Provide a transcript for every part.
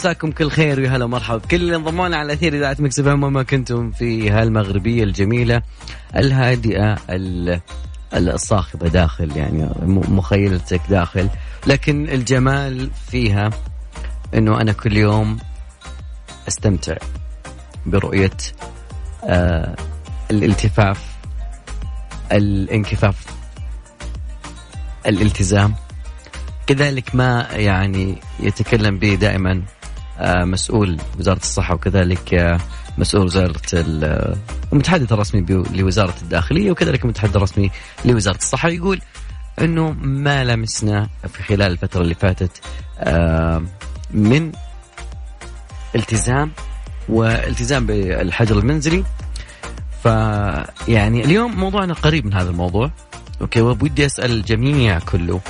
مساكم كل خير ويا هلا ومرحبا بكل اللي انضمونا على أثير إذاعة Mix FM وينما كنتم في هالمغربية الجميلة الهادئة ال- الصاخبة داخل يعني مخيلتك داخل. لكن الجمال فيها إنه أنا كل يوم أستمتع برؤية آه الالتفاف الانكفاف الالتزام. كذلك ما يعني يتكلم به دائما مسؤول وزارة الصحة وكذلك آه، مسؤول وزارة ال- آه، المتحدث الرسمي لوزارة الداخلية وكذلك المتحدث الرسمي لوزارة الصحة يقول إنه ما لمسنا في خلال الفترة اللي فاتت آه، من التزام والتزام بالحجر المنزلي. فيعني اليوم موضوعنا قريب من هذا الموضوع. أوكي وبودي أسأل الجميع كله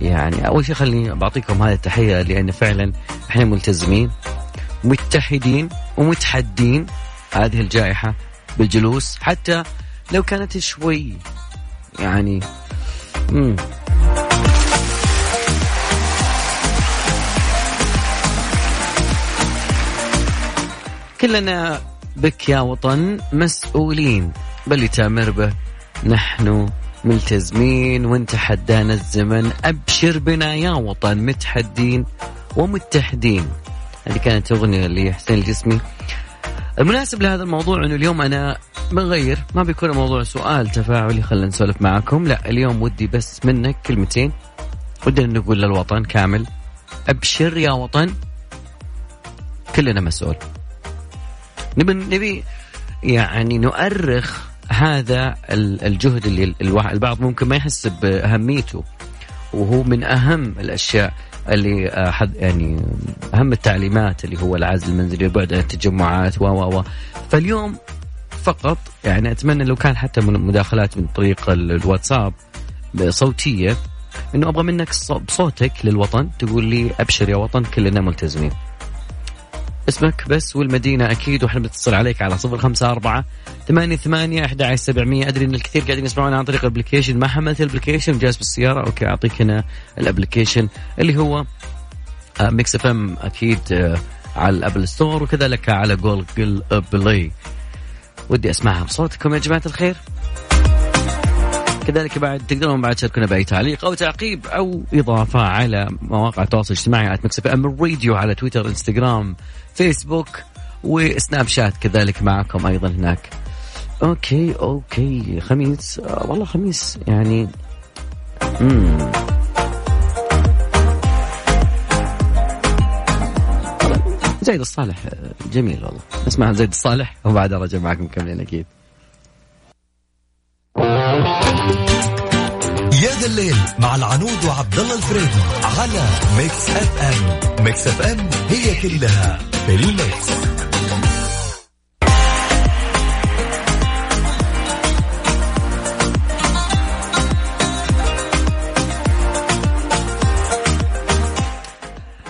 يعني أول شيء خليني بعطيكم هذه التحية لأن فعلا إحنا ملتزمين متحدين ومتحدين هذه الجائحة بالجلوس حتى لو كانت شوي يعني مم. كلنا بك يا وطن مسؤولين بل تامر به نحن ملتزمين وانت حدانا الزمن. أبشر بنا يا وطن متحدين ومتحدين. هذه كانت أغنية لحسين الجسمي. المناسب لهذا الموضوع أنه اليوم أنا بغير ما بيكون الموضوع سؤال تفاعلي خلينا نسولف معكم. لا اليوم ودي بس منك كلمتين. ودنا نقول للوطن كامل أبشر يا وطن. كلنا مسؤول. نبي نبي يعني نؤرخ هذا ال- الجهد اللي البعض ممكن ما يحس بأهميته. وهو من أهم الأشياء اللي آه، حد يعني أهم التعليمات اللي هو العزل المنزلي والبعد عن التجمعات و و فاليوم فقط يعني أتمنى لو كان حتى من مداخلات من طريق ال- الواتساب صوتية إنه أبغى منك بصوتك للوطن تقول لي أبشر يا وطن كلنا ملتزمين. اسمك بس والمدينة أكيد وإحنا بنتصل عليك على صفر خمسة أربعة ثمانية ثمانية أحد سبعمية. أدري إن الكثير قاعدين يسمعونا عن طريق ال application. ما حملت ال application؟ جالس بالسيارة. okay أعطيك هنا ال application اللي هو Mix FM أكيد آه، على ال Apple Store وكذلك على Google Play. ودي أسمعها بصوتكم يا جماعة الخير. كذلك بعد تقدرون بعد تشاركونا بأي تعليق أو تعقيب أو إضافة على مواقع التواصل الاجتماعي at Mix FM الراديو على تويتر انستغرام فيسبوك وسناب شات كذلك معكم أيضا هناك. okay okay خميس آه والله خميس يعني امم زيد الصالح آه، جميل والله نسمع زيد الصالح وبعدها رجع معكم مكملين أكيد. يا ذا الليل مع العنود وعبد الله الفريدي على Mix FM Mix FM هي كلها في ال mix.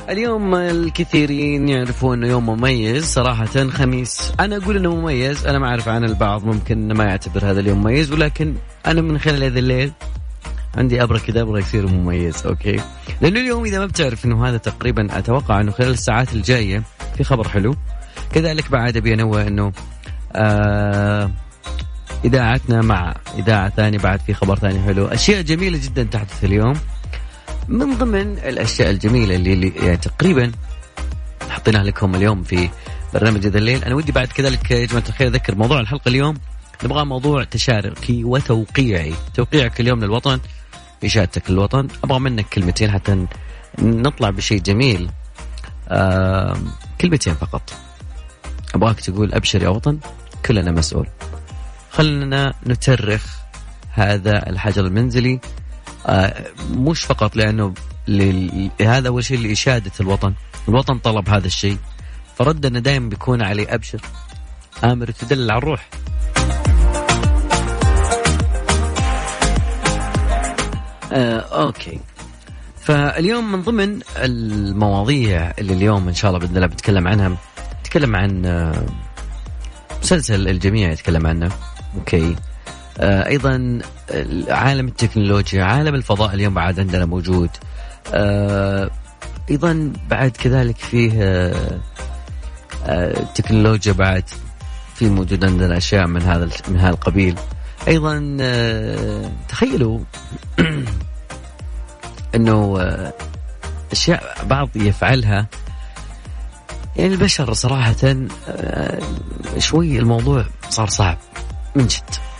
اليوم الكثيرين يعرفون انه يوم مميز صراحة خميس. أنا أقول إنه مميز أنا ما أعرف عن البعض ممكن ما يعتبر هذا اليوم مميز ولكن أنا من خلال هذا الليل عندي أبرة كذا أبغى يصير مميز okay؟ لأنه اليوم إذا ما بتعرف إنه هذا تقريبا أتوقع إنه خلال الساعات الجاية في خبر حلو. كذلك بعد أبي أنوه إنه آه إذاعتنا مع إذاعة ثانية بعد في خبر ثاني حلو. أشياء جميلة جدا تحدث اليوم. من ضمن الأشياء الجميلة اللي, اللي يعني تقريبا حطيناها لكم اليوم في برنامج ذا الليل. أنا ودي بعد كذلك يا جماعة الخير أذكر موضوع الحلقة اليوم. نبغى موضوع تشاركي وتوقيعي. توقيعك اليوم للوطن. اشادتك للوطن. أبغى منك كلمتين حتى نطلع بشيء جميل. كلمتين فقط. أبغاك تقول أبشر يا وطن كلنا مسؤول. خلنا نترخ هذا الحجر المنزلي. آه، مش فقط لأنه هذا أول شيء لإشادة الوطن، الوطن طلب هذا الشيء. فردنا دائما بيكون عليه أبشر. آمر تدل على الروح. آه، okay. فاليوم من ضمن المواضيع اللي اليوم إن شاء الله بإذن الله بنتكلم عنها نتكلم عن آه، مسلسل الجميع يتكلم عنه. okay. آه، أيضا عالم التكنولوجيا عالم الفضاء اليوم بعد عندنا موجود. آه، أيضا بعد كذلك فيه التكنولوجيا بعد. في موجود عندنا أشياء من هذا من هذا القبيل. أيضا تخيلوا إنه أشياء بعض يفعلها. يعني البشر صراحة آه، شوي الموضوع صار صعب من جد.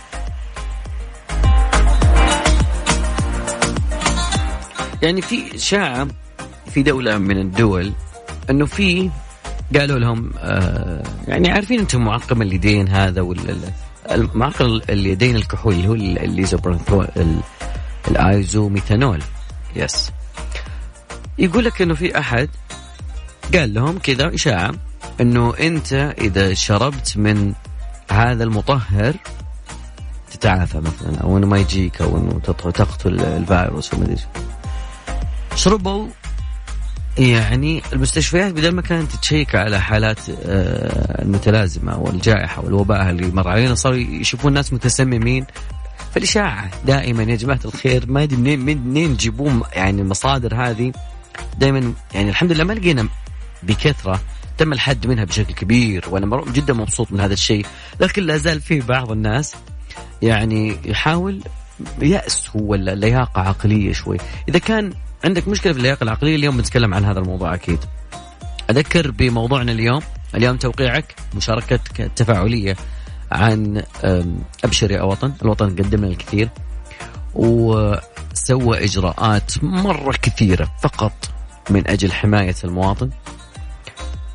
يعني في إشاعة في دولة من الدول أنه في قالوا لهم آه يعني عارفين أنتم معقم اليدين هذا ولا معقم اليدين الكحول اللي هو ال isopropanol ال isomethanol. yes يقول لك إنه في أحد قال لهم كذا إشاعة أنه أنت إذا شربت من هذا المطهر تتعافى مثلا أو أنه ما يجيك أو أنه تقتل الفيروس وما أدري شربوا يعني المستشفيات بدل ما كانت تشيك على حالات آه، المتلازمة والجائحة والوباء اللي مر علينا صاروا يشوفون الناس متسممين. فالإشاعة دائما يا جماعة الخير ما أدري منين منين تجيبون يعني المصادر هذه؟ دائما يعني الحمد لله ما لقينا بكثرة تم الحد منها بشكل كبير وأنا جدا مبسوط من هذا الشيء. لكن لا زال في بعض الناس يعني يحاول يأس هو ولا لياقة عقلية شوي. إذا كان عندك مشكلة في اللياقة العقلية؟ اليوم بنتكلم عن هذا الموضوع أكيد. أذكر بموضوعنا اليوم اليوم توقيعك مشاركتك التفاعلية عن أبشر يا وطن الوطن. قدم لنا الكثير وسوى إجراءات مرة كثيرة فقط من أجل حماية المواطن.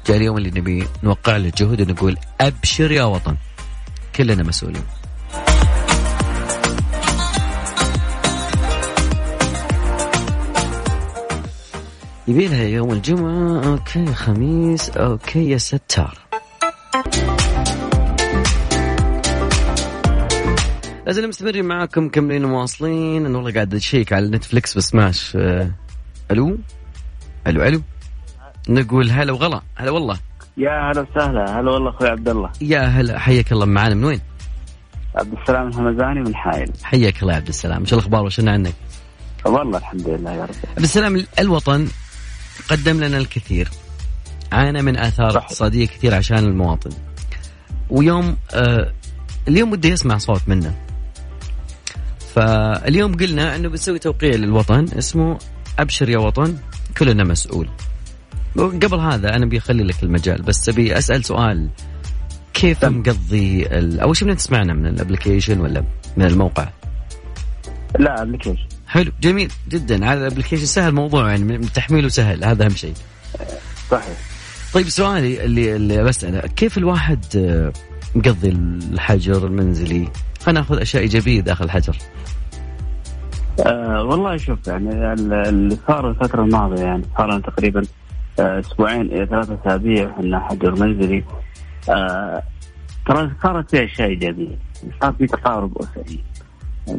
جاء اليوم اللي نبي نوقع له جهد ونقول أبشر يا وطن كلنا مسؤولين. يبي لها يوم الجمعة. okay خميس. okay يا ستار. لازم مستمرين معاكم كملين وواصلين أنا والله قاعد أشيك على نتفلكس بس ماش أه... ألو؟ ألو ألو؟ نقول هلا وغلا. هلا والله. يا هلا وسهلا. هلا والله أخوي عبد الله. يا هلا حياك الله. معنا من وين؟ عبد السلام الحمزاني من حائل. حياك الله يا عبد السلام. إيش الأخبار؟ وشنا عنك؟ والله الحمد لله يا رب. عبد السلام الوطن قدم لنا الكثير عانى من آثار صح. اقتصادية كثير عشان المواطن ويوم آه اليوم ودي يسمع صوت منه فاليوم قلنا إنه بنسوي توقيع للوطن اسمه أبشر يا وطن كلنا مسؤول قبل هذا أنا بيخلي لك المجال بس أبي أسأل سؤال كيف. مقضي اول شيء تسمعنا من ال application ولا من الموقع؟ لا application حلو جميل جدا. هذا ال application سهل الموضوع يعني تحميله سهل. هذا أهم شيء. صحيح. طيب سؤالي اللي اللي بساله كيف الواحد آه، مقضي الحجر المنزلي؟ خلينا نأخذ أشياء إيجابية داخل الحجر. أه والله شوف يعني اللي صار الفترة الماضية يعني صار لنا تقريبا آه، أسبوعين إلى ثلاثة أسابيع إحنا حجر منزلي. آه، ترى صارت في أشياء إيجابية صار في تقارب أسري.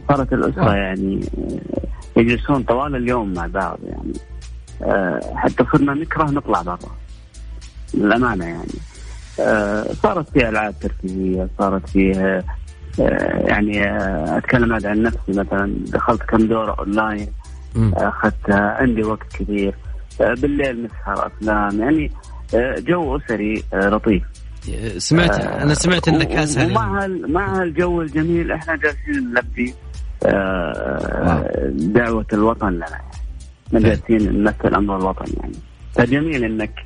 صارت الأسرة يعني آه، يجلسون طوال اليوم مع بعض يعني. حتى صرنا نكره نطلع برا. للأمانة يعني. صارت فيها ألعاب ترفيهية صارت فيها يعني أتكلم عن نفسي مثلا. دخلت كم دورة أونلاين أخذت عندي وقت كبير. بالليل نسهر أفلام. يعني آه، جو أسري آه، لطيف. سمعت آه، أنا سمعت إنك أسهل ومع مع الجو الجميل إحنا جالسين نلبي دعوة الوطن لنا يعني. جالسين نمثل أمر الوطن يعني. فجميل إنك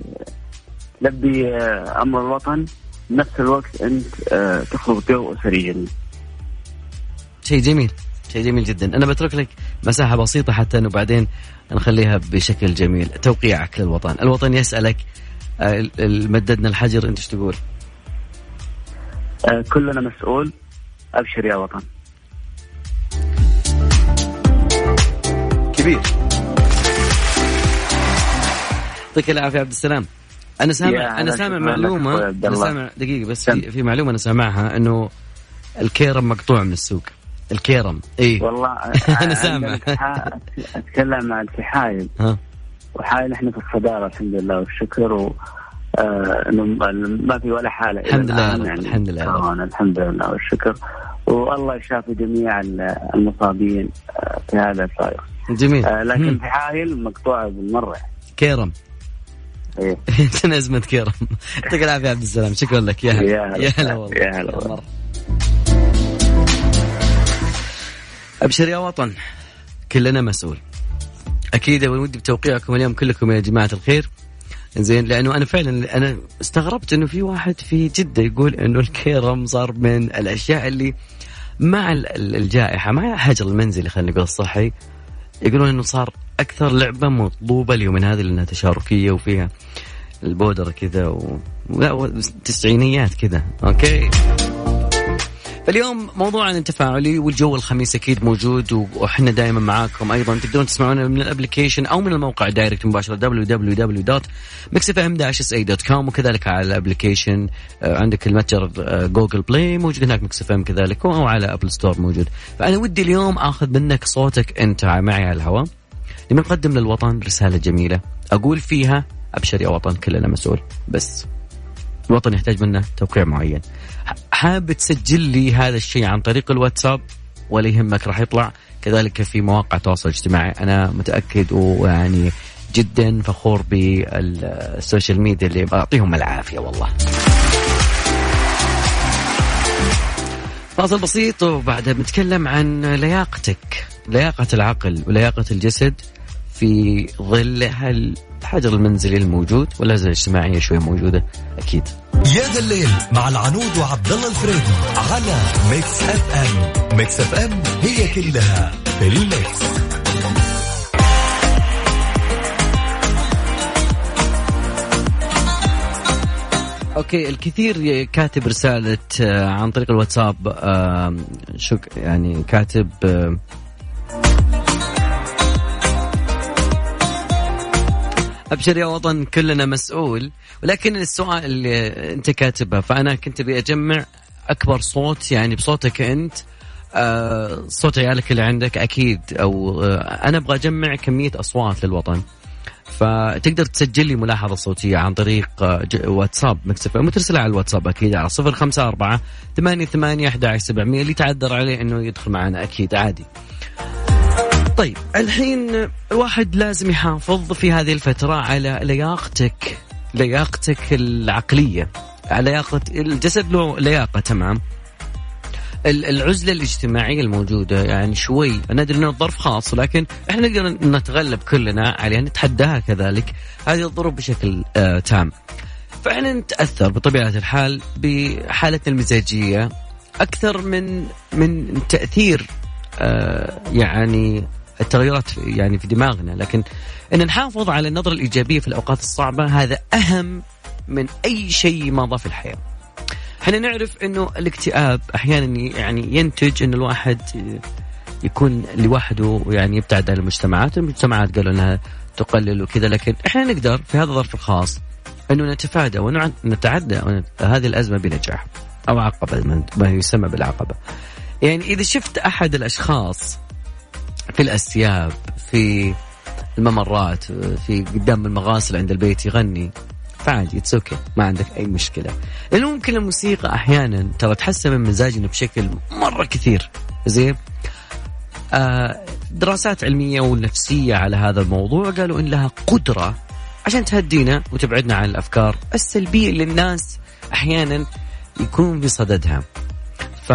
تلبي أمر الوطن نفس الوقت أنت تخلق جو أسري جميل. شيء جميل شيء جميل جدا. أنا بترك لك مساحة بسيطة حتى إنه بعدين نخليها بشكل جميل توقيعك للوطن. الوطن يسألك آه، مددنا الحجر انت إيش تقول؟ آه، كلنا مسؤول. أبشر يا وطن. كبير. يعطيك العافية عبد السلام. أنا سامع أنا سامع معلومه أنا سامع دقيقة بس في, في معلومة أنا سامعها إنه الكيرم مقطوع من السوق. الكيرم. اي والله أنا سامع. أتكلم عن الحايل وحايل إحنا في الصدارة الحمد لله والشكر و آه، ما في ولا حالة الحمد لله رب، الحمد لله. كورونا، الحمد لله والشكر. والله يشافي جميع المصابين آه، في هذا الفيروس جميل. آه، لكن. في حايل مقطوعه بالمرة. كيرم. عندنا ازمه كيرم يعطيك العافية عبد السلام. شكرا لك. يا هلا. يا هلا. والله. يا هلا والله. أبشر يا وطن. كلنا مسؤول. أكيد ودي بتوقيعكم اليوم كلكم يا جماعة الخير. زين لأنه أنا فعلا أنا استغربت إنه في واحد في جدة يقول إنه الكيرم صار من الأشياء اللي مع ال- ال- الجائحة مع الحجر المنزلي خلينا نقول الصحي يقولون إنه صار أكثر لعبة مطلوبة اليومين هذه لأنها تشاركية وفيها البودرة كذا و... لا تسعينيات كذا. okay. فاليوم موضوعنا التفاعلي والجو الخميس أكيد موجود وإحنا دائما معاكم أيضا. تقدرون تسمعونا من ال application أو من الموقع direct مباشرة www.mixfm-sa.com وكذلك على ال application آه، عندك المتجر آه، Google Play موجود هناك Mix FM كذلك أو على Apple Store موجود. فأنا ودي اليوم آخذ منك صوتك أنت معي على الهواء. لما نقدم للوطن رسالة جميلة. أقول فيها أبشر يا وطن كلنا مسؤول. بس الوطن يحتاج منا توقيع معين. ح- حابب تسجل لي هذا الشيء عن طريق الواتساب؟ ولا يهمك راح يطلع. كذلك في مواقع التواصل الاجتماعي. أنا متأكد ويعني جدا فخور بال social media اللي اعطيهم العافية والله. فاصل بسيط وبعدها بنتكلم عن لياقتك. لياقة العقل ولياقة الجسد. في ظل الحجر المنزلي الموجود والأزمة الاجتماعية شوي موجودة؟ أكيد. يا ذا الليل مع العنود وعبد الله الفريدي على Mix FM. Mix FM هي كلها في ال mix. أوكي الكثير كاتب رسالة آه، عن طريق الواتساب آه، شك يعني كاتب أبشر يا وطن كلنا مسؤول ولكن السؤال اللي أنت كاتبه فأنا كنت أبي أجمع أكبر صوت يعني بصوتك أنت آه، صوت عيالك اللي عندك أكيد أو آه، أنا أبغى أجمع كمية أصوات للوطن. فتقدر تسجل لي ملاحظة صوتية عن طريق آه، واتساب مكسف مترسلة على الواتساب أكيد على صفر خمسة أربعة ثمانية ثمانية أحد سبعمية اللي تعذر عليه أنه يدخل معنا أكيد عادي. طيب الحين الواحد لازم يحافظ في هذه الفترة على لياقتك لياقتك العقلية على لياقة الجسد له لياقة تمام؟ ال- العزلة الاجتماعية الموجودة يعني شوي أنا أدري أنه الظرف خاص لكن إحنا نقدر نتغلب كلنا عليها نتحداها كذلك. هذه الظروف بشكل آه تام. فإحنا نتأثر بطبيعة الحال بحالتنا المزاجية أكثر من من تأثير آه يعني التغيرات يعني في دماغنا لكن إن نحافظ على النظرة الإيجابية في الأوقات الصعبة هذا أهم من أي شيء مضى في الحياة. إحنا نعرف إنه الاكتئاب أحيانا يعني ينتج إن الواحد يكون لوحده يعني يبتعد عن المجتمعات، المجتمعات قالوا إنها تقلل وكذا لكن إحنا نقدر في هذا الظرف الخاص إنه نتفادى ونتعدى هذه الأزمة بنجاح أو عقبة ما يسمى بالعقبة. يعني إذا شفت أحد الأشخاص في الأسياب في الممرات في قدام المغاسل عند البيت يغني. فعادي it's okay ما عندك أي مشكلة. لأنه ممكن الموسيقى أحيانا ترى تحسن من مزاجنا بشكل مرة كثير. زين؟ آه دراسات علمية ونفسية على هذا الموضوع قالوا إن لها قدرة عشان تهدينا وتبعدنا عن الأفكار السلبية اللي الناس أحيانا يكون بصددها. ف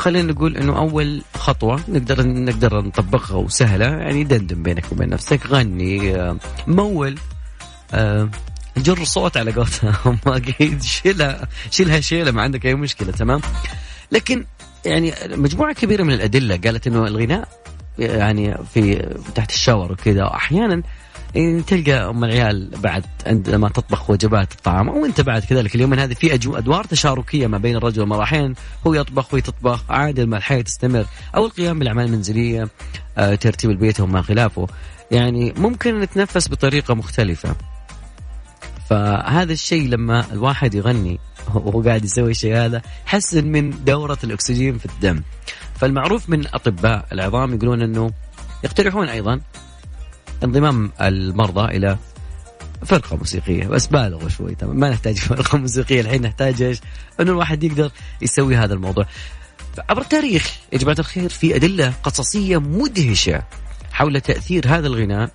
خلينا نقول إنه أول خطوة نقدر نقدر نطبقها وسهلة. يعني دندن بينك وبين نفسك غني آه، مول آه، جر صوت على قولتهم أكيد شيلها شيلها شيلة ما عندك أي مشكلة. تمام؟ لكن يعني مجموعة كبيرة من الأدلة قالت إنه الغناء يعني في تحت الشاور وكذا أحيانا يعني تلقى أم العيال بعد عندما تطبخ وجبات الطعام أو أنت بعد كذلك اليوم. هذه في أجو- أدوار تشاركية ما بين الرجل والمراه هو يطبخ وهي تطبخ عادي لما الحياة تستمر. أو القيام بالأعمال المنزلية آه، ترتيب البيت وما خلافه. يعني ممكن نتنفس بطريقة مختلفة. فهذا الشيء لما الواحد يغني وهو قاعد يسوي الشيء هذا حسن من دورة الأكسجين في الدم. فالمعروف من أطباء العظام يقولون إنه يقترحون أيضا انضمام المرضى إلى فرقة موسيقية بس بالغوا شوي تمام ما نحتاج فرقة موسيقية الحين نحتاج إيش؟ إنه الواحد يقدر يسوي هذا الموضوع. عبر التاريخ يا جماعة الخير في أدلة قصصية مدهشة حول تأثير هذا الغناء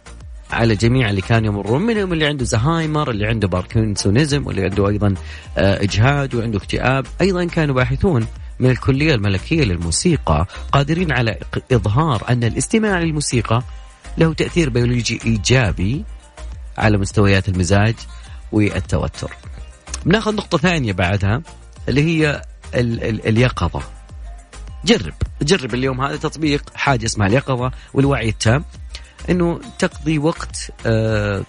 على جميع اللي كانوا يمرون منهم اللي عنده زهايمر اللي عنده باركنسونيزم واللي عنده أيضا آه، إجهاد وعنده اكتئاب أيضا كانوا باحثون من الكلية الملكية للموسيقى قادرين على إظهار أن الاستماع للموسيقى له تأثير بيولوجي إيجابي على مستويات المزاج والتوتر. بناخذ نقطة ثانية بعدها اللي هي ال ال اليقظة. جرب جرب اليوم هذا تطبيق حاجة اسمها اليقظة والوعي التام إنه تقضي وقت آه،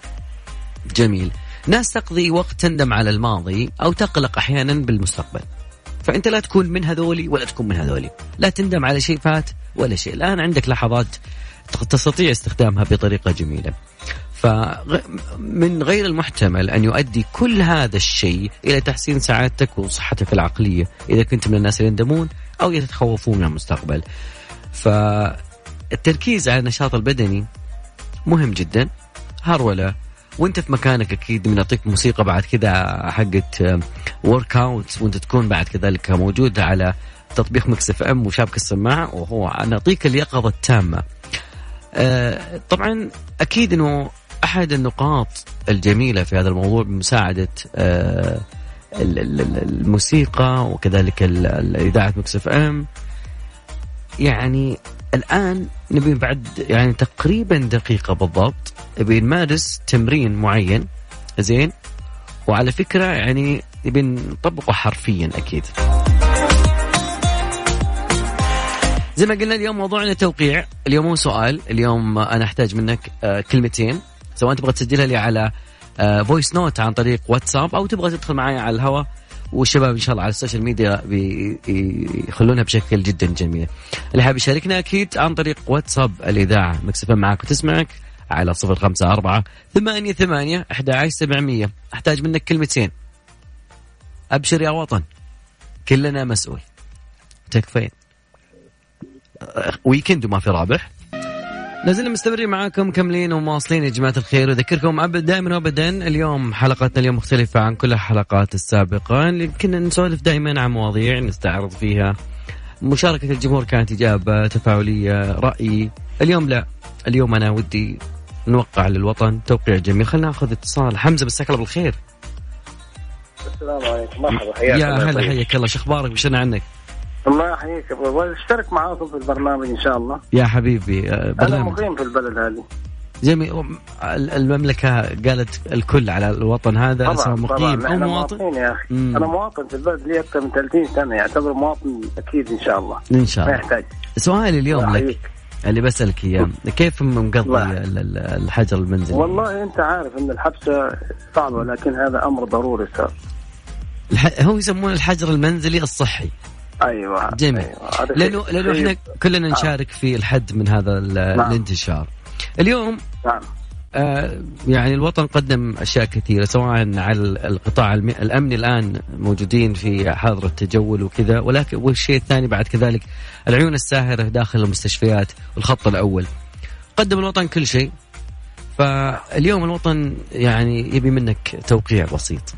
جميل ناس تقضي وقت تندم على الماضي أو تقلق أحيانا بالمستقبل فأنت لا تكون من هذولي ولا تكون من هذولي لا تندم على شيء فات ولا شيء الآن عندك لحظات تستطيع استخدامها بطريقة جميلة. فمن غير المحتمل أن يؤدي كل هذا الشيء إلى تحسين سعادتك وصحتك العقلية إذا كنت من الناس اللي يندمون أو يتخوفون من المستقبل. فالتركيز على النشاط البدني مهم جدا. هرولة وأنت في مكانك أكيد بنعطيك موسيقى بعد كذا حقت workout وأنت تكون بعد كذلك موجود على تطبيق Mix FM وشابك السماعة وهو نعطيك اليقظة التامة. آه، طبعا أكيد إنه أحد النقاط الجميلة في هذا الموضوع بمساعدة آه، الموسيقى وكذلك إذاعة Mix FM. يعني الآن نبي بعد يعني تقريبا دقيقة بالضبط نبي نمارس تمرين معين زين؟ وعلى فكرة يعني نبي نطبقه حرفيا أكيد. زي ما قلنا اليوم موضوعنا توقيع. اليوم مو سؤال اليوم أنا أحتاج منك آه، كلمتين. سواء تبغى تسجلها لي على voice آه، note عن طريق واتساب أو تبغى تدخل معي على الهواء. والشباب إن شاء الله على ال social media بيخلونها بشكل جدا جميل. اللي حاب يشاركنا أكيد عن طريق واتساب الإذاعة. Mix FM معك وتسمعك على صفر خمسة أربعة ثمانية ثمانية أحد عشر سبعمية. أحتاج منك كلمتين. أبشر يا وطن كلنا مسؤول. تكفين. weekend وما في رابح. لازلنا مستمرين معاكم كملين ومواصلين يا جماعة الخير. أذكركم ابد دائما وابدا اليوم حلقتنا اليوم مختلفة عن كل الحلقات السابقة. اللي كنا نسولف دائما عن مواضيع نستعرض فيها. مشاركة الجمهور كانت إجابة تفاعلية رأي. اليوم لا. اليوم أنا ودي نوقع للوطن توقيع جميل. خلينا نأخذ اتصال. حمزة مساك الله بالخير. السلام عليكم. مرحبا حياك يا هلا حياك الله. شو أخبارك؟ وشنا عنك؟ الله يحييك اشترك معاكم في البرنامج إن شاء الله. يا حبيبي آه، برنامج. أنا مقيم في البلد هذه. جميل. المملكة قالت الكل على الوطن هذا سواء مقيم أو مواطن. يا أخي. مم. أنا مواطن في البلد لي أكثر من 30 سنة يعتبر مواطن أكيد إن شاء الله. إن شاء الله. ما يحتاج. سؤالي اليوم لك اللي بسألك إياه كيف مقضي الحجر المنزلي؟ والله أنت عارف أن الحبسة صعبة لكن هذا أمر ضروري صار الح... هو يسمونه الحجر المنزلي الصحي. أيوه جميل. أيوة. لأنه لأنه إحنا كلنا نشارك في الحد من هذا نعم. الانتشار. اليوم نعم. آه يعني الوطن قدم أشياء كثيرة سواء على القطاع الأمني الآن موجودين في حظر التجول وكذا ولكن والشيء الثاني بعد كذلك العيون الساهرة داخل المستشفيات والخط الأول. قدم الوطن كل شيء فاليوم الوطن يعني يبي منك توقيع بسيط.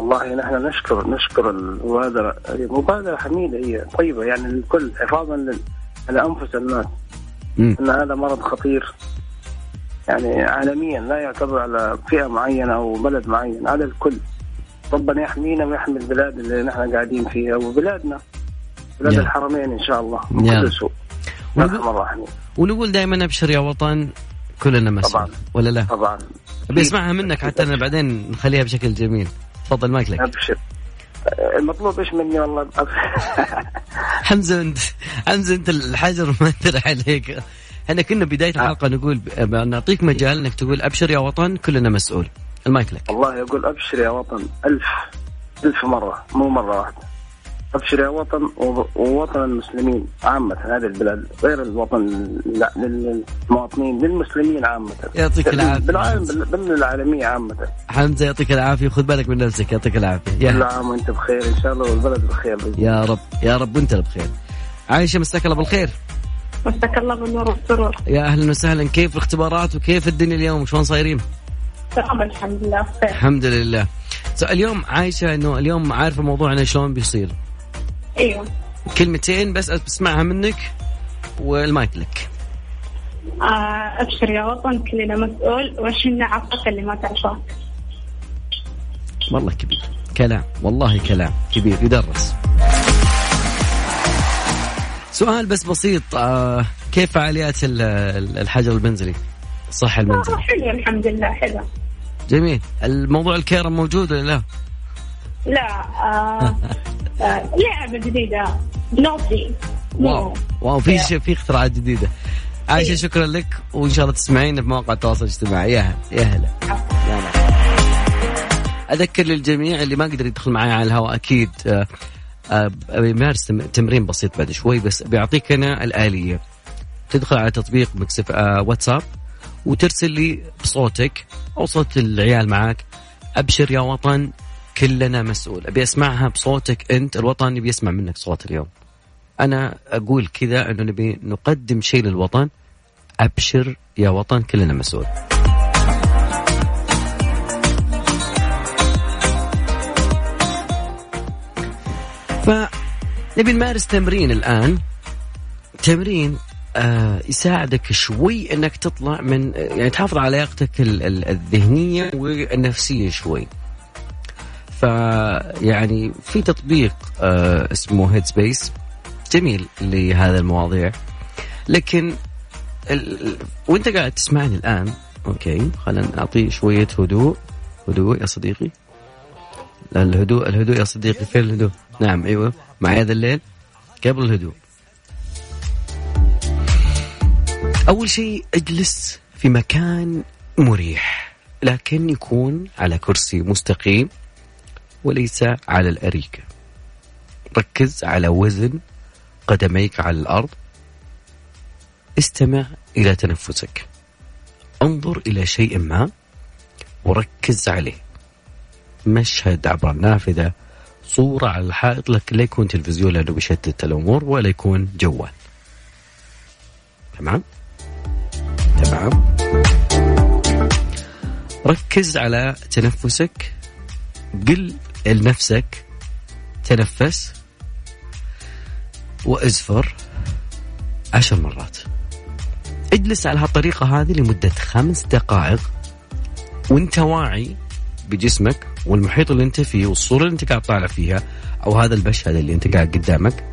والله نحن نشكر نشكر المبادرة مبادرة حميدة هي طيبة يعني للكل حفاظا على أنفس الناس. أن هذا مرض خطير. يعني عالميا لا يعتبر على فئة معينة أو بلد معين على الكل. ربنا يحمينا ويحمي البلاد اللي نحن قاعدين فيها وبلادنا بلاد yeah. الحرمين إن شاء الله. من كل سوء. ونقول دائما أبشر يا وطن كلنا مسؤول ولا لا؟ طبعا. ابي اسمعها منك حتى أنا بعدين نخليها بشكل جميل. تفضل مايك لك. أبشر. المطلوب إيش مني والله؟ حمزة انت حمزة أنت الحجر ما ترى عليك. إحنا كنا بداية آه. الحلقة نقول نعطيك مجال إنك تقول أبشر يا وطن كلنا مسؤول. المايك لك. والله يقول أبشر يا وطن ألف ألف مرة مو مرة واحدة. أبشر يا وطن ووطن المسلمين عامة هذه البلاد غير الوطن للمواطنين للمسلمين عامة. يعطيك العافية. بالعالم بالعالمية عامة. حمزة يعطيك العافية. وخذ بالك من نفسك يعطيك العافية. يا. كل عام وأنت بخير إن شاء الله والبلد بخير يا رب يا رب وأنت بخير. عايشة مساك الله بالخير. مساك الله بالنور والسرور. يا أهلا وسهلا. كيف الاختبارات وكيف الدنيا اليوم؟ شلون صايرين؟ تمام الحمد لله بخير. الحمد لله. اليوم عايشة إنه اليوم عارفة موضوعنا شلون بيصير. أيوه. كلمتين بس أسمعها منك والمايك لك. آه أبشر يا وطن كلنا مسؤول وشنا عفاك اللي ما تعرفه؟ والله كبير. كلام والله كلام كبير يدرس. سؤال بس بسيط آه كيف فعاليات الحجر المنزلي؟ المنزلي؟ آه حلو الحمد لله حلو. جميل. الموضوع الكيرم موجود ولا لا؟ لا آه آه لعبة جديدة. نوتي واو. واو في في اختراعات جديدة. عايشة شكرا لك. وإن شاء الله تسمعينا في مواقع التواصل الاجتماعي. يا يا هلا. أذكر للجميع اللي ما قدر يدخل معي على الهواء أكيد آه، آه، بيمارس تمرين بسيط بعد شوي بس بيعطيك أنا الآلية. تدخل على تطبيق Mix FM واتساب وترسل لي بصوتك أو صوت العيال معك أبشر يا وطن. كلنا مسؤول. أبي أسمعها بصوتك أنت الوطن يبي يسمع منك صوت اليوم. أنا أقول كذا إنه نبي نقدم شيء للوطن. أبشر يا وطن كلنا مسؤول. فنبي نمارس تمرين الآن. تمرين آه يساعدك شوي إنك تطلع من يعني تحافظ على لياقتك الذهنية والنفسيه شوي. فيعني في تطبيق آه اسمه Headspace جميل لهذا المواضيع. لكن ال... وانت قاعد تسمعني الآن okay خلينا نعطيه شوية هدوء. هدوء يا صديقي. الهدوء الهدوء يا صديقي فين الهدوء؟ نعم أيوه معي هذا الليل. قبل الهدوء. أول شيء اجلس في مكان مريح لكن يكون على كرسي مستقيم. وليس على الأريكة. ركز على وزن قدميك على الأرض. استمع إلى تنفسك. انظر إلى شيء ما وركز عليه. مشهد عبر النافذة. صورة على الحائط. لكن لا يكون تلفزيون لأنه بيشتت الأمور ولا يكون جوال. تمام؟ تمام؟ ركز على تنفسك. قل لنفسك تنفس وازفر عشر مرات. اجلس على هالطريقة هذه لمدة خمس دقائق وانت واعي بجسمك والمحيط اللي انت فيه والصورة اللي انت قاعد طالع فيها أو هذا المشهد اللي انت قاعد قدامك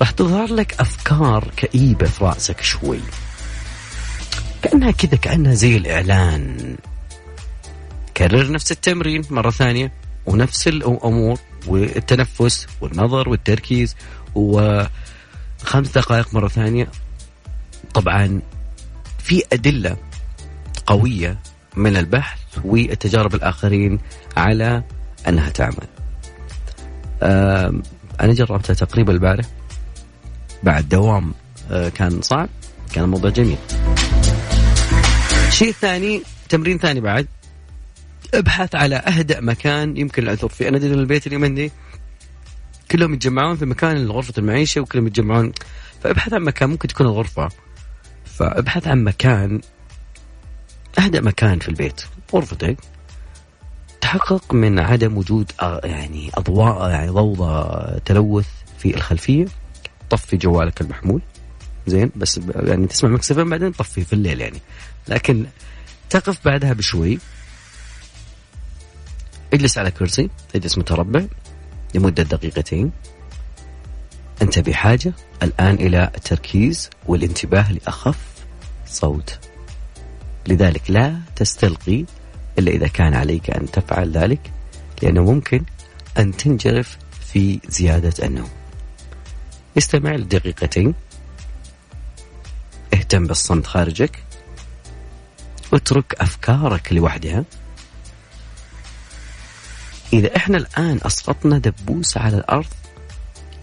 راح تظهر لك أفكار كئيبة في رأسك شوي. كأنها كذا كأنها زي الإعلان. كرر نفس التمرين مرة ثانية. ونفس الأمور والتنفس والنظر والتركيز وخمس دقائق مرة ثانية. طبعا في أدلة قوية من البحث والتجارب الآخرين على أنها تعمل. أنا جربتها تقريبا البارح. بعد دوام آه، كان صعب كان الموضوع جميل. شيء ثاني تمرين ثاني بعد. أبحث على أهدأ مكان يمكن العثور فيه. أنا أدري البيت اليومين دي كلهم يتجمعون في مكان غرفة المعيشة وكلهم يتجمعون. فأبحث عن مكان ممكن تكون الغرفة. فأبحث عن مكان أهدأ مكان في البيت. غرفتك تحقق من عدم وجود يعني أضواء يعني ضوضاء تلوث في الخلفية. طفي جوالك المحمول. زين بس يعني تسمع مكسفين بعدين طفيه في الليل يعني. لكن تقف بعدها بشوي. اجلس على كرسي اجلس متربع لمدة دقيقتين. أنت بحاجة الآن إلى التركيز والانتباه لأخف صوت. لذلك لا تستلقي إلا إذا كان عليك أن تفعل ذلك لأنه ممكن أن تنجرف في زيادة النوم. استمع لدقيقتين. اهتم بالصمت خارجك. اترك أفكارك لوحدها. إذا إحنا الآن أسقطنا دبوس على الأرض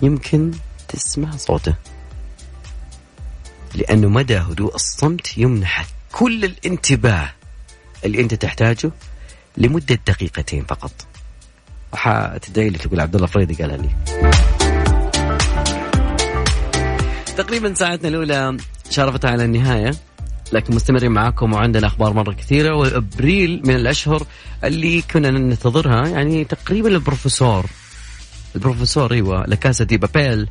يمكن تسمع صوته. لأنه مدى هدوء الصمت يمنحك كل الانتباه اللي أنت تحتاجه لمدة دقيقتين فقط. حتدعي لي تقول عبد الله فريدي قالها لي. تقريبا ساعتنا الأولى شرفت على النهاية. لكن مستمرين معاكم وعندنا أخبار مرة كثيرة. وأبريل من الأشهر اللي كنا ننتظرها يعني تقريبا البروفيسور البروفيسور أيوه La Casa de Papel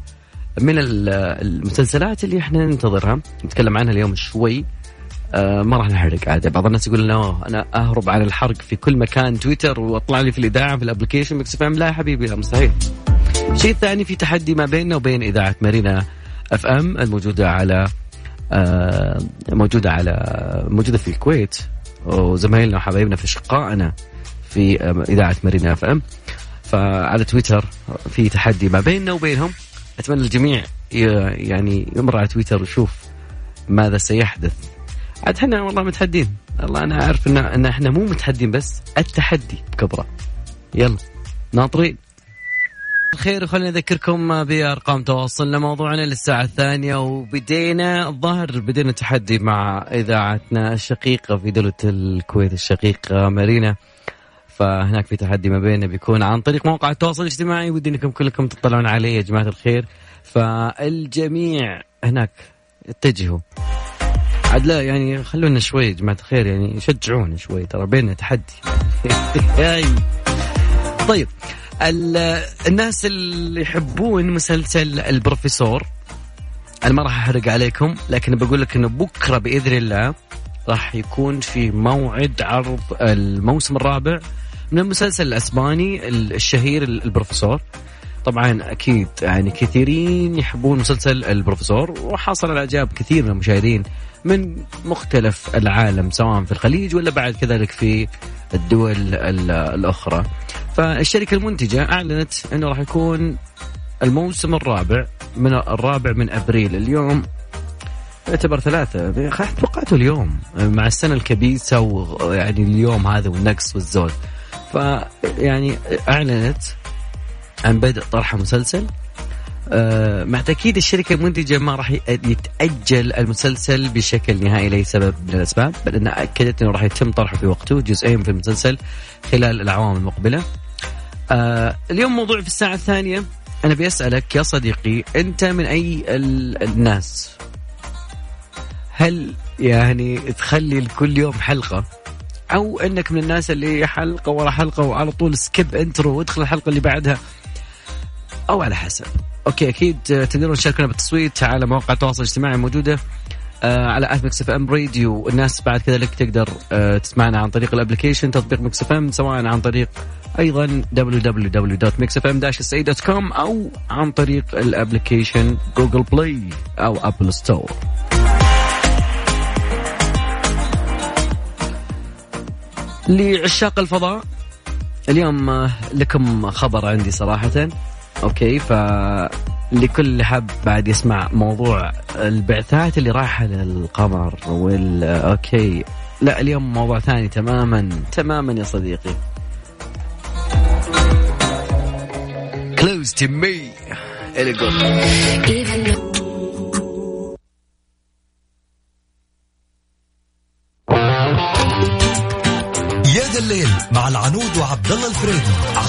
من المسلسلات اللي إحنا ننتظرها. نتكلم عنها اليوم شوي. آه ما راح نحرق عادي بعض الناس يقول لا أنا أهرب عن الحرق في كل مكان تويتر وأطلع لي في الإذاعة في ال application Mix لا يا حبيبي لا مستحيل. الشيء الثاني في تحدي ما بيننا وبين إذاعة Marina FM الموجودة على موجودة على موجودة في الكويت. وزمايلنا وحبايبنا في اشقائنا في آه، إذاعة مارينا إف إم. فعلى تويتر في تحدي ما بيننا وبينهم. أتمنى الجميع يعني يمر على تويتر ويشوف ماذا سيحدث. عاد إحنا والله متحدين. والله أنا ان إن إحنا مو متحدين بس التحدي بكبره. يلا ناطرين. خير خليني أذكركم بأرقام تواصلنا موضوعنا للساعة الثانية. وبدينا الظاهر بدينا تحدي مع إذاعتنا الشقيقة في دولة الكويت الشقيقة مارينا. فهناك في تحدي ما بيننا بيكون عن طريق موقع التواصل الاجتماعي. ودي إنكم كلكم تطلعون عليه يا جماعة الخير. فالجميع هناك اتجهوا. عاد لا يعني خلونا شوي يا جماعة الخير يعني شجعونا شوي. ترى بيننا تحدي. طيب الناس اللي يحبون مسلسل البروفيسور أنا ما راح أحرق عليكم لكن بقول لك إنه بكرة بإذن الله راح يكون في موعد عرض الموسم الرابع من المسلسل الأسباني الشهير البروفيسور. طبعا أكيد يعني كثيرين يحبون مسلسل البروفيسور وحصل على إعجاب كثير من المشاهدين من مختلف العالم سواء في الخليج ولا بعد كذلك في الدول الأخرى. فالشركة المنتجة أعلنت إنه راح يكون الموسم الرابع من الرابع من أبريل اليوم. يعتبر ثلاثة. توقعته اليوم. مع السنة الكبيسة ويعني اليوم هذا والنقص والزول فيعني أعلنت عن بدء طرح مسلسل مع تأكيد الشركة المنتجة ما راح يتأجل المسلسل بشكل نهائي لأي سبب من الأسباب بل أنها أكدت أنه راح يتم طرحه في وقته جزئين في المسلسل خلال الأعوام المقبلة. أه اليوم موضوع في الساعة الثانية. أنا بيسألك يا صديقي أنت من أي الناس؟ هل يعني تخلي كل يوم حلقة؟ أو أنك من الناس اللي حلقة ورا حلقة وعلى طول skip intro وادخل الحلقة اللي بعدها؟ أو على حسب. okay أكيد تقدرون تشاركونا بالتصويت على مواقع التواصل الاجتماعي الموجوده آه على at Mix FM Radio. الناس بعد كذلك تقدر آه تسمعنا عن طريق ال application تطبيق Mix FM سواء عن طريق أيضا www.mixfm-sa.com أو عن طريق ال application Google Play أو Apple Store. لعشاق الفضاء اليوم آه، لكم خبر عندي صراحة. okay ف لكل حاب بعد يسمع موضوع البعثات اللي رايحة للقمر وال okay. لا اليوم موضوع ثاني تماما تماما يا صديقي. Close to me. يا ذا الليل مع العنود وعبد الله الفريدي.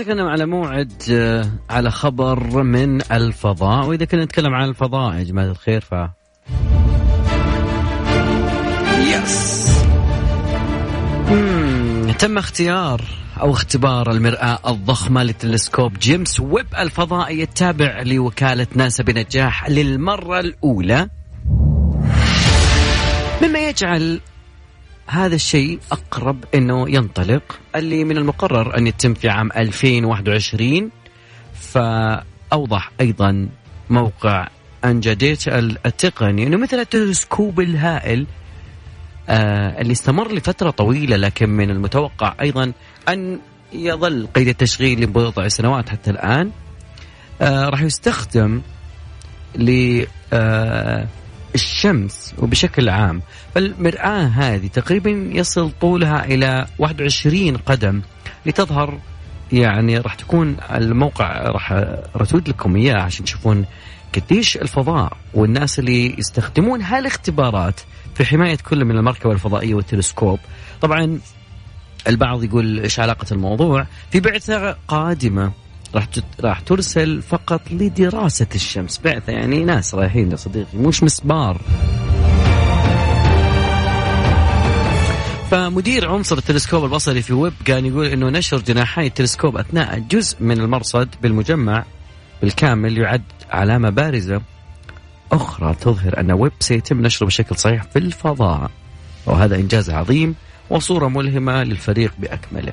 شكلنا على موعد آه، على خبر من الفضاء. وإذا كنا نتكلم عن الفضاء يا جماعة الخير ف yes تم اختيار أو اختبار المرآة الضخمة لتلسكوب جيمس ويب الفضائي التابع لوكالة ناسا بنجاح للمرة الأولى. مما يجعل هذا الشيء أقرب أنه ينطلق. اللي من المقرر أن يتم في عام 2021 فأوضح أيضا موقع أنجديت التقني أنه مثل التلسكوب الهائل آه اللي استمر لفترة طويلة لكن من المتوقع أيضا أن يظل قيد التشغيل لبضع سنوات حتى الآن. آه راح يستخدم للشمس آه وبشكل عام فالمرآة هذه تقريبا يصل طولها إلى 21 قدم لتظهر يعني راح تكون الموقع راح رتود لكم إياه عشان تشوفون قديش الفضاء والناس اللي يستخدمون هالاختبارات في حماية كل من المركبة الفضائية والتلسكوب. طبعا البعض يقول إيش علاقة الموضوع؟ في بعثة قادمة. راح راح ترسل فقط لدراسة الشمس. بعثة يعني ناس رايحين يا صديقي مش مسبار. فمدير عنصر التلسكوب البصري في ويب كان يقول إنه نشر جناحي التلسكوب أثناء جزء من المرصد بالمجمع بالكامل يعد علامة بارزة أخرى تظهر أن ويب سيتم نشره بشكل صحيح في الفضاء وهذا إنجاز عظيم وصورة ملهمة للفريق بأكمله.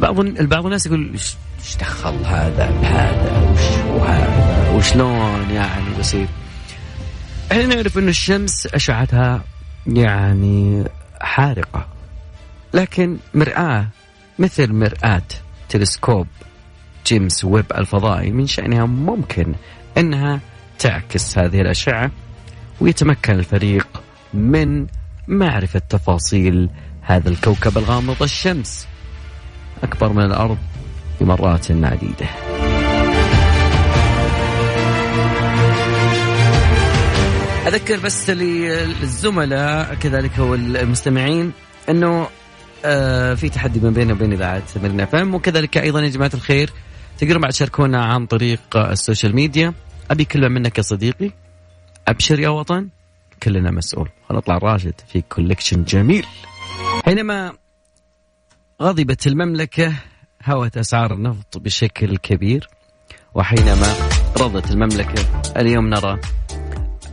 بعض البعض الناس يقول إيش دخل هذا بهذا؟ وش وهذا؟ وشلون يعني بسيط؟ إحنا نعرف إنه الشمس أشعتها يعني حارقة لكن مرآة مثل مرآة تلسكوب جيمس ويب الفضائي من شأنها ممكن أنها تعكس هذه الأشعة ويتمكن الفريق من معرفة تفاصيل هذا الكوكب الغامض الشمس. أكبر من الأرض بمرات عديدة. أذكر بس للزملاء كذلك والمستمعين أنه آه في تحدي ما بيننا وبين إذاعة مرنا إف إم وكذلك أيضا يا جماعة الخير تقدروا بعد تشاركونا عن طريق ال social media. أبي كلمة منك يا صديقي أبشر يا وطن كلنا مسؤول. نطلع راشد في collection جميل. حينما غضبت المملكة هوت أسعار النفط بشكل كبير وحينما رضت المملكة اليوم نرى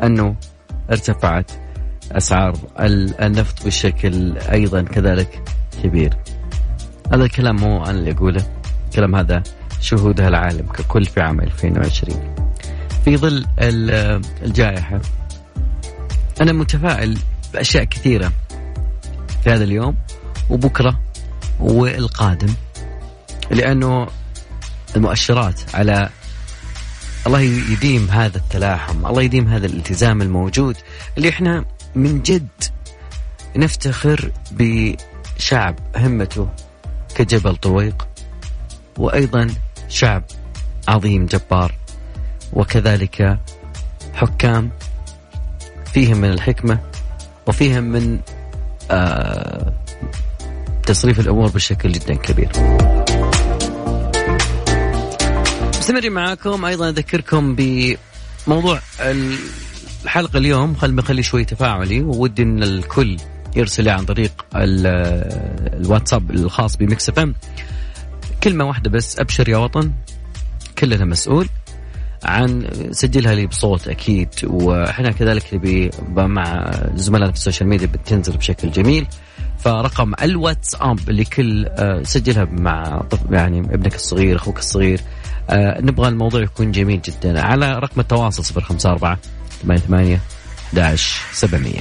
أنه ارتفعت أسعار النفط بشكل أيضا كذلك كبير. هذا الكلام مو أنا اللي أقوله الكلام هذا شهودها العالم ككل في عام 2020 في ظل الجائحة أنا متفائل بأشياء كثيرة في هذا اليوم وبكرة والقادم لأنه المؤشرات على الله يديم هذا التلاحم الله يديم هذا الالتزام الموجود اللي إحنا من جد نفتخر بشعب همته كجبل طويق وأيضا شعب عظيم جبار وكذلك حكام فيهم من الحكمة وفيهم من آه تصريف الأمور بشكل جدا كبير. مستمرين معاكم. أيضا أذكركم بموضوع الحلقة اليوم. خل بخلي شوي تفاعلي. وودي أن الكل يرسل عن طريق الواتساب الخاص بمكس إف إم. كلمة واحدة بس. أبشر يا وطن. كلنا مسؤول. عن سجلها لي بصوت أكيد وإحنا كذلك نبي مع زملائنا في ال social media بتنزل بشكل جميل. فرقم الواتساب لكل آه، سجلها مع يعني ابنك الصغير أخوك الصغير. آه، نبغى الموضوع يكون جميل جدا. على رقم التواصل 054 88 11 700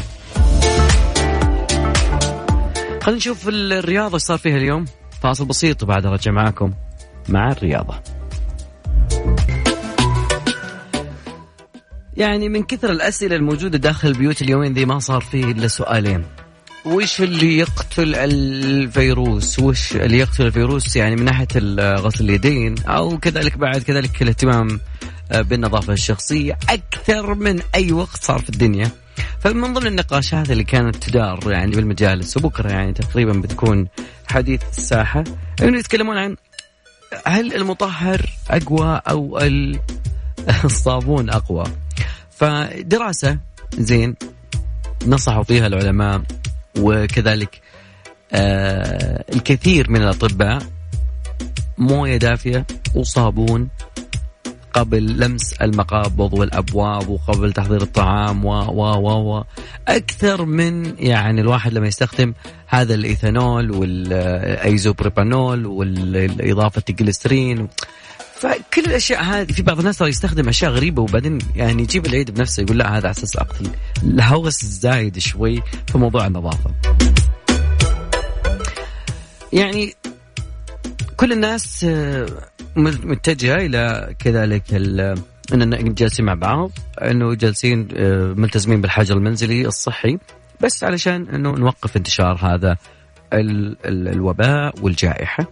خلينا نشوف الرياضة صار فيها اليوم. فاصل بسيط وبعد رجع معاكم مع الرياضة. يعني من كثر الأسئلة الموجودة داخل البيوت اليومين ذي ما صار فيه إلا سؤالين. وش اللي يقتل الفيروس؟ وش اللي يقتل الفيروس؟ يعني من ناحية غسل اليدين أو كذلك بعد كذلك الاهتمام آه، بالنظافة الشخصية. أكثر من أي وقت صار في الدنيا. فمن ضمن النقاشات اللي كانت تدار يعني بالمجالس وبكرة يعني تقريبا بتكون حديث الساحة إنه يتكلمون عن هل المطهر أقوى أو الصابون أقوى؟ فدراسة زين نصحوا فيها العلماء وكذلك آه الكثير من الأطباء موية دافية وصابون قبل لمس المقابض والأبواب وقبل تحضير الطعام و و و و. أكثر من يعني الواحد لما يستخدم هذا الإيثانول والايزوبروبانول والإضافة الجليسرين فكل الأشياء هذه في بعض الناس يستخدم أشياء غريبة وبعدين يعني يجيب العيد بنفسه يقول لا هذا على أساس أقتل الهوس الزايد شوي في موضوع النظافة. يعني كل الناس متجهة إلى كذلك اننا جالسين مع بعض إنه جالسين آه، ملتزمين بالحجر المنزلي الصحي بس علشان إنه نوقف انتشار هذا ال ال الوباء والجائحة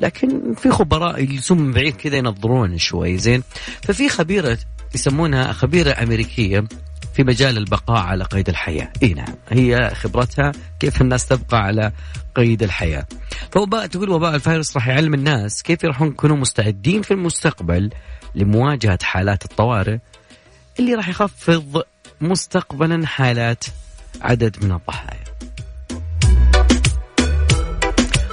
لكن في خبراء يجلسون من بعيد كذا ينظرون شوي زين؟ ففي خبيرة يسمونها خبيرة أمريكية في مجال البقاء على قيد الحياة. إي نعم هي خبرتها كيف الناس تبقى على قيد الحياة. فوباء تقول وباء الفيروس راح يعلم الناس كيف راح يكونوا مستعدين في المستقبل لمواجهة حالات الطوارئ اللي راح يخفض مستقبلا حالات عدد من الضحايا.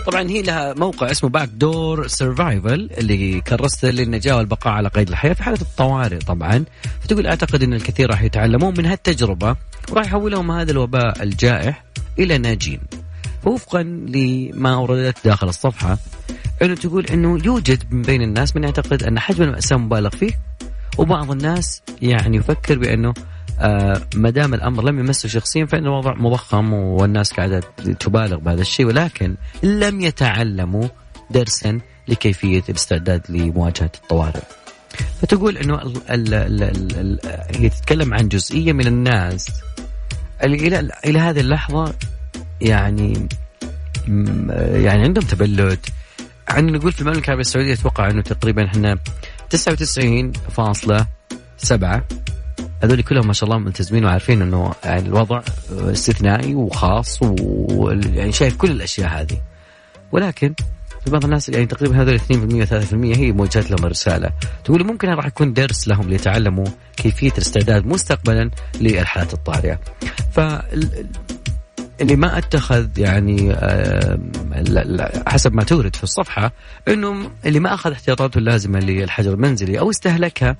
طبعا هي لها موقع اسمه Backdoor Survival اللي كرست للنجاة والبقاء على قيد الحياة في حالة الطوارئ طبعا. فتقول أعتقد إن الكثير راح يتعلمون من هالتجربة وراح يحولهم هذا الوباء الجائح إلى ناجين. وفقا لما اوردت داخل الصفحة إنه تقول إنه يوجد من بين الناس من يعتقد أن حجم المأساة مبالغ فيه وبعض الناس يعني يفكر بأنه ما دام الأمر لم يمسه شخصيا فإن الوضع مضخم والناس قاعدة تبالغ بهذا الشيء ولكن لم يتعلموا درسا لكيفية الاستعداد لمواجهة الطوارئ. فتقول إنه ال ال ال ال ال هي تتكلم عن جزئية من الناس اللي إلى إلى هذه اللحظة يعني يعني عندهم تبلد عن نقول في المملكة العربية السعودية أتوقع إنه تقريبا إحنا 99.7 هذول كلهم ما شاء الله ملتزمين وعارفين إنه يعني الوضع استثنائي وخاص ويعني شايف كل الأشياء هذه. ولكن في بعض الناس يعني تقريبا هذول 2% و3% هي موجهات لهم الرسالة. تقول ممكن راح يكون درس لهم ليتعلموا كيفية الاستعداد مستقبلا للحالات الطارئة. ف اللي ما أتخذ يعني حسب ما تورد في الصفحة إنه اللي ما أخذ احتياطاته اللازمة للحجر المنزلي أو استهلكها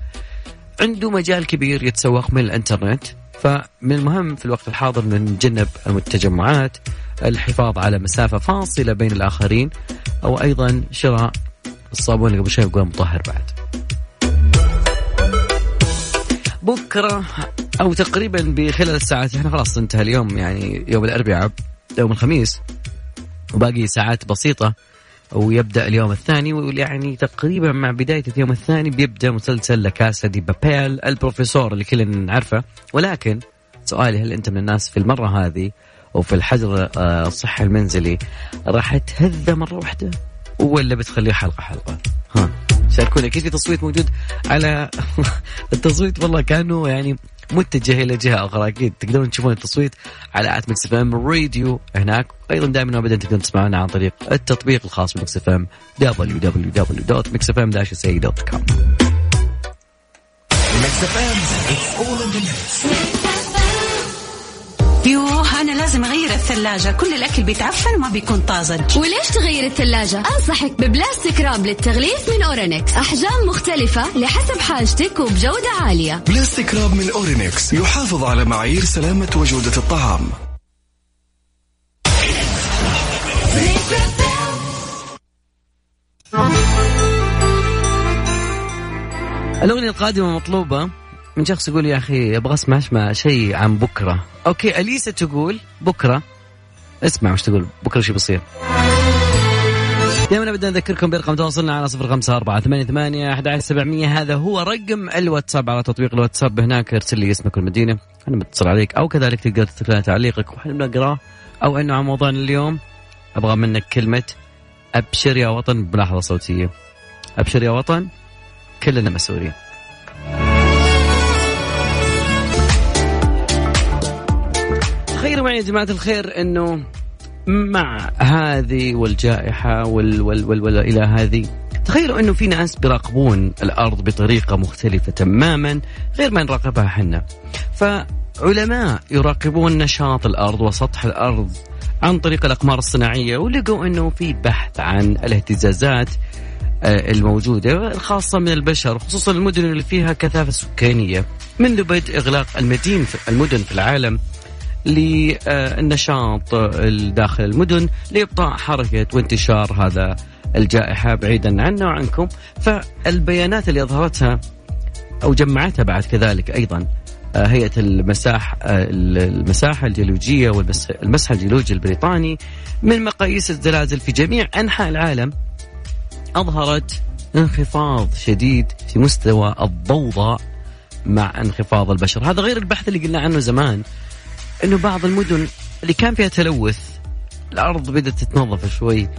عنده مجال كبير يتسوق من الانترنت. فمن المهم في الوقت الحاضر أن نتجنب التجمعات الحفاظ على مسافة فاصلة بين الآخرين أو أيضا شراء الصابون اللي قبل شوي يقول مطهر بعد. بكرة أو تقريبا بخلال الساعات إحنا خلاص انتهى اليوم يعني يوم الأربعاء يوم الخميس وباقي ساعات بسيطة. ويبدأ اليوم الثاني ويعني تقريبا مع بداية اليوم الثاني بيبدأ مسلسل لكاسا دي بابيل البروفيسور اللي كلنا نعرفه ولكن سؤالي هل أنت من الناس في المرة هذه وفي الحجر آه، الصحي المنزلي راح تهذى مرة واحدة؟ ولا بتخليه حلقة حلقة؟ ها. شاركونا أكيد في تصويت موجود على التصويت والله كانه يعني متجه إلى جهة أخرى. أكيد تقدرون تشوفون التصويت على at ميكس إف إم راديو هناك. أيضا دائما وابدا تقدرون تسمعونا عن طريق التطبيق الخاص بميكس إف إم www.mixfm-ca.com ميكس إف إم it's all in the mix. يوه أنا لازم أغير الثلاجة. كل الأكل بيتعفن وما بيكون طازج. وليش تغير الثلاجة؟ أنصحك ب plastic wrap للتغليف من أورينكس. أحجام مختلفة لحسب حاجتك وبجودة عالية. plastic wrap من أورينكس يحافظ على معايير سلامة وجودة الطعام. الأغنية القادمة مطلوبة. من شخص يقول يا أخي أبغى أسمع أسمع شيء عن بكرة. أوكي أليسا تقول بكرة. اسمع وش تقول بكرة شو بيصير دائما بدنا نذكركم برقم تواصلنا على صفر خمسة أربعة ثمانية ثمانية أحد سبعمية. هذا هو رقم الواتساب على تطبيق الواتساب هناك ارسل لي اسمك والمدينة. أنا بتصل عليك أو كذلك تقدر لنا تعليقك. وحنا بنقراه أو إنه عن موضوعنا اليوم. أبغى منك كلمة. أبشر يا وطن بلحظة صوتية. أبشر يا وطن كلنا مسؤولين. معي يا جماعة الخير أنه مع هذه والجائحة وال وال وال وال إلى هذه تخيلوا أنه في ناس بيراقبون الأرض بطريقة مختلفة تماما غير ما نراقبها حنا فعلماء يراقبون نشاط الأرض وسطح الأرض عن طريق الأقمار الصناعية ولقوا أنه في بحث عن الاهتزازات آه، الموجودة الخاصة من البشر خصوصا المدن اللي فيها كثافة سكانية منذ بدء إغلاق المدين المدن في العالم. للنشاط داخل المدن لإبطاء حركة وانتشار هذا الجائحة بعيدا عنا وعنكم. فالبيانات اللي أظهرتها أو جمعتها بعد كذلك أيضا آه، هيئة المساح آه، المساحة الجيولوجية والمسح الجيولوجي البريطاني من مقاييس الزلازل في جميع أنحاء العالم أظهرت انخفاض شديد في مستوى الضوضاء مع انخفاض البشر. هذا غير البحث اللي قلنا عنه زمان. إنه بعض المدن اللي كان فيها تلوث الأرض بدأت تتنظف شوي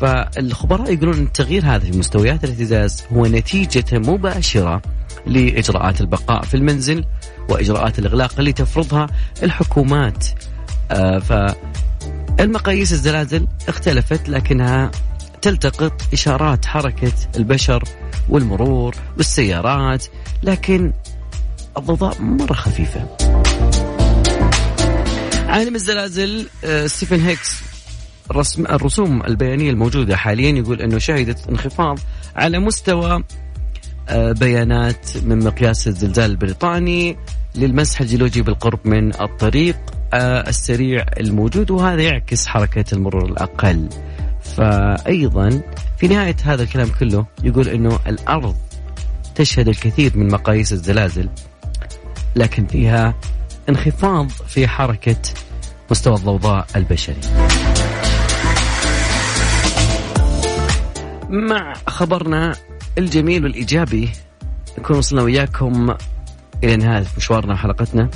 فالخبراء يقولون إن التغيير هذا في مستويات الاهتزاز هو نتيجة مباشرة لإجراءات البقاء في المنزل وإجراءات الإغلاق اللي تفرضها الحكومات. آه فالمقاييس الزلازل اختلفت لكنها تلتقط إشارات حركة البشر والمرور والسيارات لكن الضوضاء مرة خفيفة. عالم الزلازل آه، ستيفن هيكس الرسم الرسوم البيانية الموجودة حاليا يقول أنه شهدت انخفاض على مستوى آه، بيانات من مقياس الزلزال البريطاني للمسح الجيولوجي بالقرب من الطريق آه، السريع الموجود وهذا يعكس حركة المرور الأقل. فأيضا في نهاية هذا الكلام كله يقول أنه الأرض تشهد الكثير من مقاييس الزلازل لكن فيها انخفاض في حركة مستوى الضوضاء البشري. مع خبرنا الجميل والإيجابي نكون وصلنا وياكم إلى نهاية مشوارنا وحلقتنا.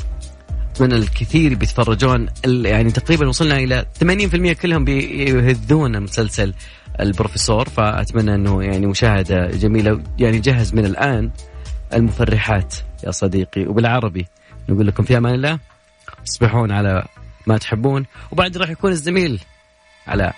أتمنى الكثير بيتفرجون يعني تقريبا وصلنا إلى 80% كلهم بيهذون مسلسل البروفيسور. فأتمنى أنه يعني مشاهدة جميلة يعني جهز من الآن المفرحات يا صديقي. وبالعربي نقول لكم في أمان الله. تصبحون على ما تحبون. وبعد راح يكون الزميل على